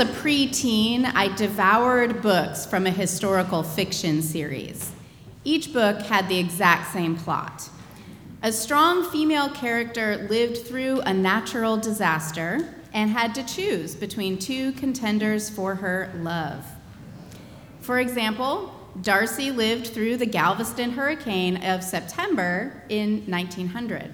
a preteen, I devoured books from a historical fiction series. Each book had the exact same plot. A strong female character lived through a natural disaster and had to choose between two contenders for her love. For example, Darcy lived through the Galveston hurricane of September in 1900.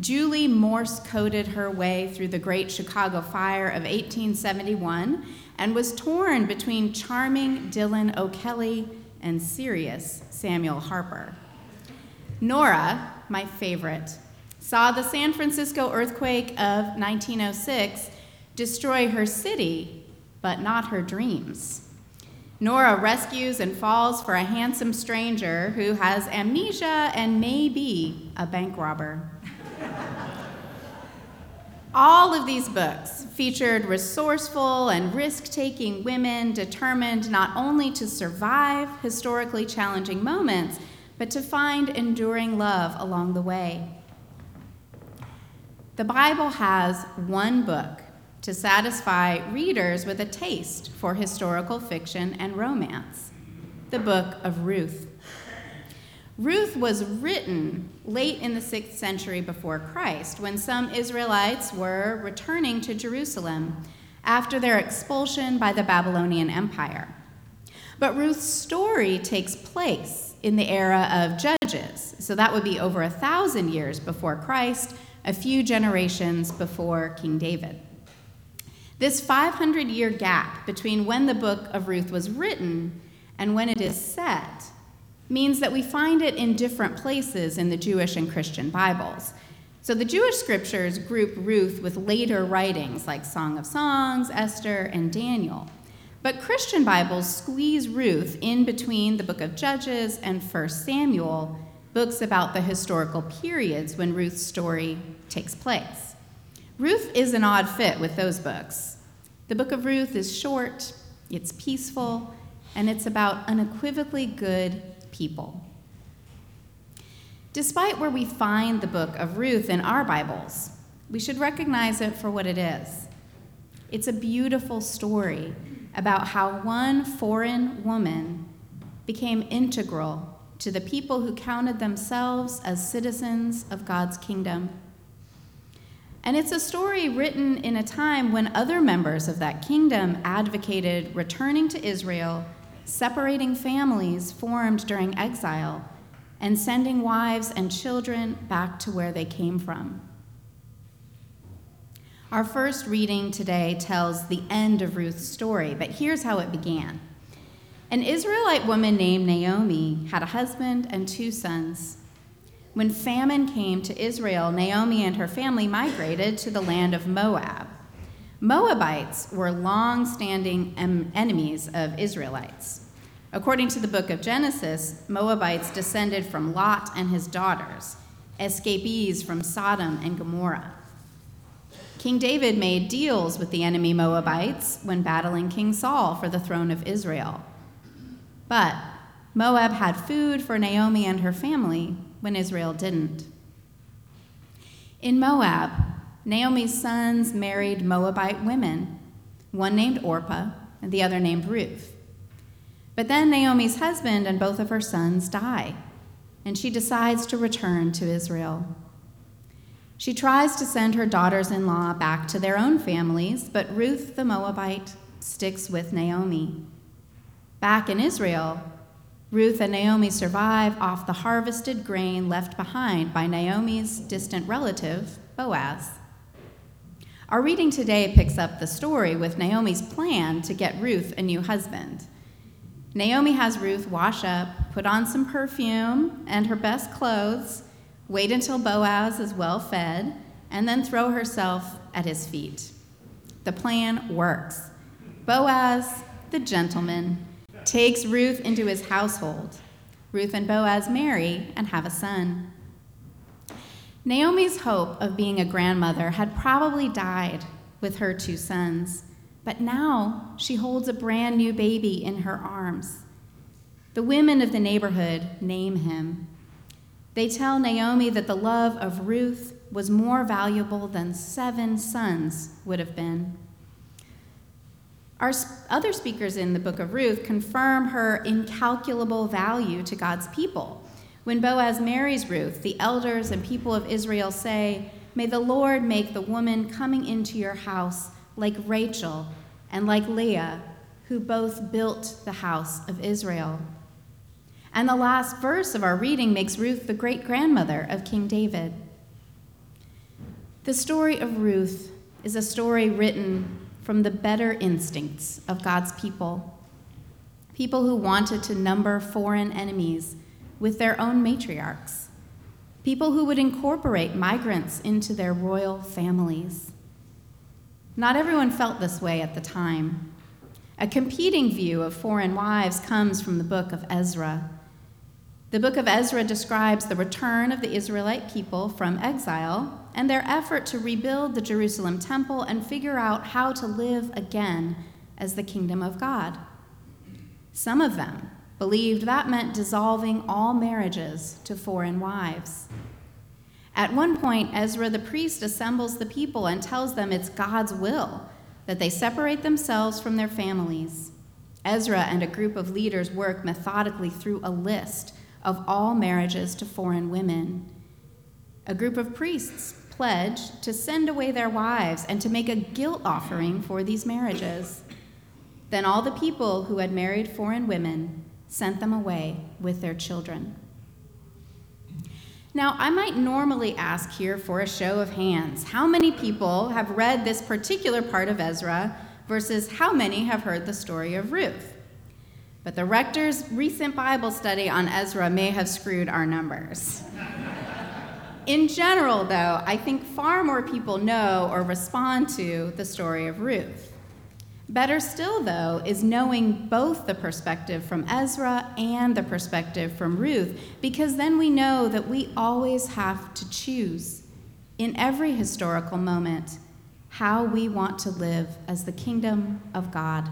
Julie Morse coded her way through the Great Chicago Fire of 1871 and was torn between charming Dylan O'Kelly and serious Samuel Harper. Nora, my favorite, saw the San Francisco earthquake of 1906 destroy her city, but not her dreams. Nora rescues and falls for a handsome stranger who has amnesia and may be a bank robber. All of these books featured resourceful and risk taking women determined not only to survive historically challenging moments, but to find enduring love along the way. The Bible has one book to satisfy readers with a taste for historical fiction and romance the book of Ruth. Ruth was written late in the 6th century before Christ when some Israelites were returning to Jerusalem after their expulsion by the Babylonian Empire. But Ruth's story takes place in the era of Judges, so that would be over a thousand years before Christ, a few generations before King David. This 500 year gap between when the book of Ruth was written and when it is set means that we find it in different places in the Jewish and Christian Bibles. So the Jewish scriptures group Ruth with later writings like Song of Songs, Esther, and Daniel. But Christian Bibles squeeze Ruth in between the book of Judges and 1 Samuel, books about the historical periods when Ruth's story takes place. Ruth is an odd fit with those books. The book of Ruth is short, it's peaceful, and it's about unequivocally good people. Despite where we find the book of Ruth in our Bibles, we should recognize it for what it is. It's a beautiful story about how one foreign woman became integral to the people who counted themselves as citizens of God's kingdom. And it's a story written in a time when other members of that kingdom advocated returning to Israel separating families formed during exile, and sending wives and children back to where they came from. Our first reading today tells the end of Ruth's story, but here's how it began. An Israelite woman named Naomi had a husband and two sons. When famine came to Israel, Naomi and her family migrated to the land of Moab. Moabites were long standing em- enemies of Israelites. According to the book of Genesis, Moabites descended from Lot and his daughters, escapees from Sodom and Gomorrah. King David made deals with the enemy Moabites when battling King Saul for the throne of Israel. But Moab had food for Naomi and her family when Israel didn't. In Moab, Naomi's sons married Moabite women, one named Orpah and the other named Ruth. But then Naomi's husband and both of her sons die, and she decides to return to Israel. She tries to send her daughters in law back to their own families, but Ruth the Moabite sticks with Naomi. Back in Israel, Ruth and Naomi survive off the harvested grain left behind by Naomi's distant relative, Boaz. Our reading today picks up the story with Naomi's plan to get Ruth a new husband. Naomi has Ruth wash up, put on some perfume and her best clothes, wait until Boaz is well fed, and then throw herself at his feet. The plan works. Boaz, the gentleman, takes Ruth into his household. Ruth and Boaz marry and have a son. Naomi's hope of being a grandmother had probably died with her two sons, but now she holds a brand new baby in her arms. The women of the neighborhood name him. They tell Naomi that the love of Ruth was more valuable than seven sons would have been. Our other speakers in the book of Ruth confirm her incalculable value to God's people. When Boaz marries Ruth, the elders and people of Israel say, May the Lord make the woman coming into your house like Rachel and like Leah, who both built the house of Israel. And the last verse of our reading makes Ruth the great grandmother of King David. The story of Ruth is a story written from the better instincts of God's people, people who wanted to number foreign enemies with their own matriarchs, people who would incorporate migrants into their royal families. Not everyone felt this way at the time. A competing view of foreign wives comes from the book of Ezra. The book of Ezra describes the return of the Israelite people from exile and their effort to rebuild the Jerusalem temple and figure out how to live again as the kingdom of God. Some of them believed that meant dissolving all marriages to foreign wives. At one point, Ezra the priest assembles the people and tells them it's God's will that they separate themselves from their families. Ezra and a group of leaders work methodically through a list of all marriages to foreign women. A group of priests pledge to send away their wives and to make a guilt offering for these marriages. Then all the people who had married foreign women sent them away with their children. Now, I might normally ask here for a show of hands. How many people have read this particular part of Ezra versus how many have heard the story of Ruth? But the rector's recent Bible study on Ezra may have screwed our numbers. In general, though, I think far more people know or respond to the story of Ruth. Better still, though, is knowing both the perspective from Ezra and the perspective from Ruth, because then we know that we always have to choose in every historical moment how we want to live as the kingdom of God.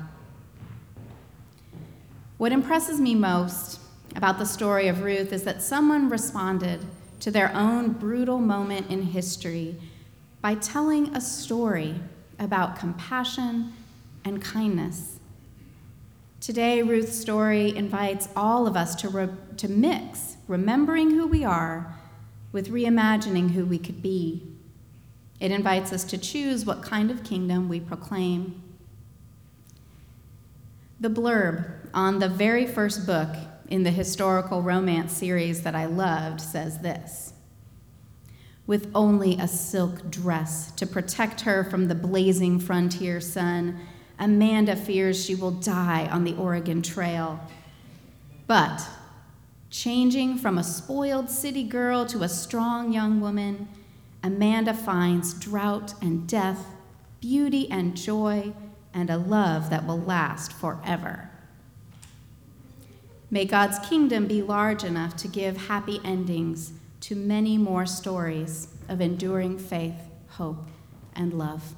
What impresses me most about the story of Ruth is that someone responded to their own brutal moment in history by telling a story about compassion and kindness. Today, Ruth's story invites all of us to, re- to mix remembering who we are with reimagining who we could be. It invites us to choose what kind of kingdom we proclaim. The blurb on the very first book in the historical romance series that I loved says this With only a silk dress to protect her from the blazing frontier sun, Amanda fears she will die on the Oregon Trail. But, changing from a spoiled city girl to a strong young woman, Amanda finds drought and death, beauty and joy, and a love that will last forever. May God's kingdom be large enough to give happy endings to many more stories of enduring faith, hope, and love.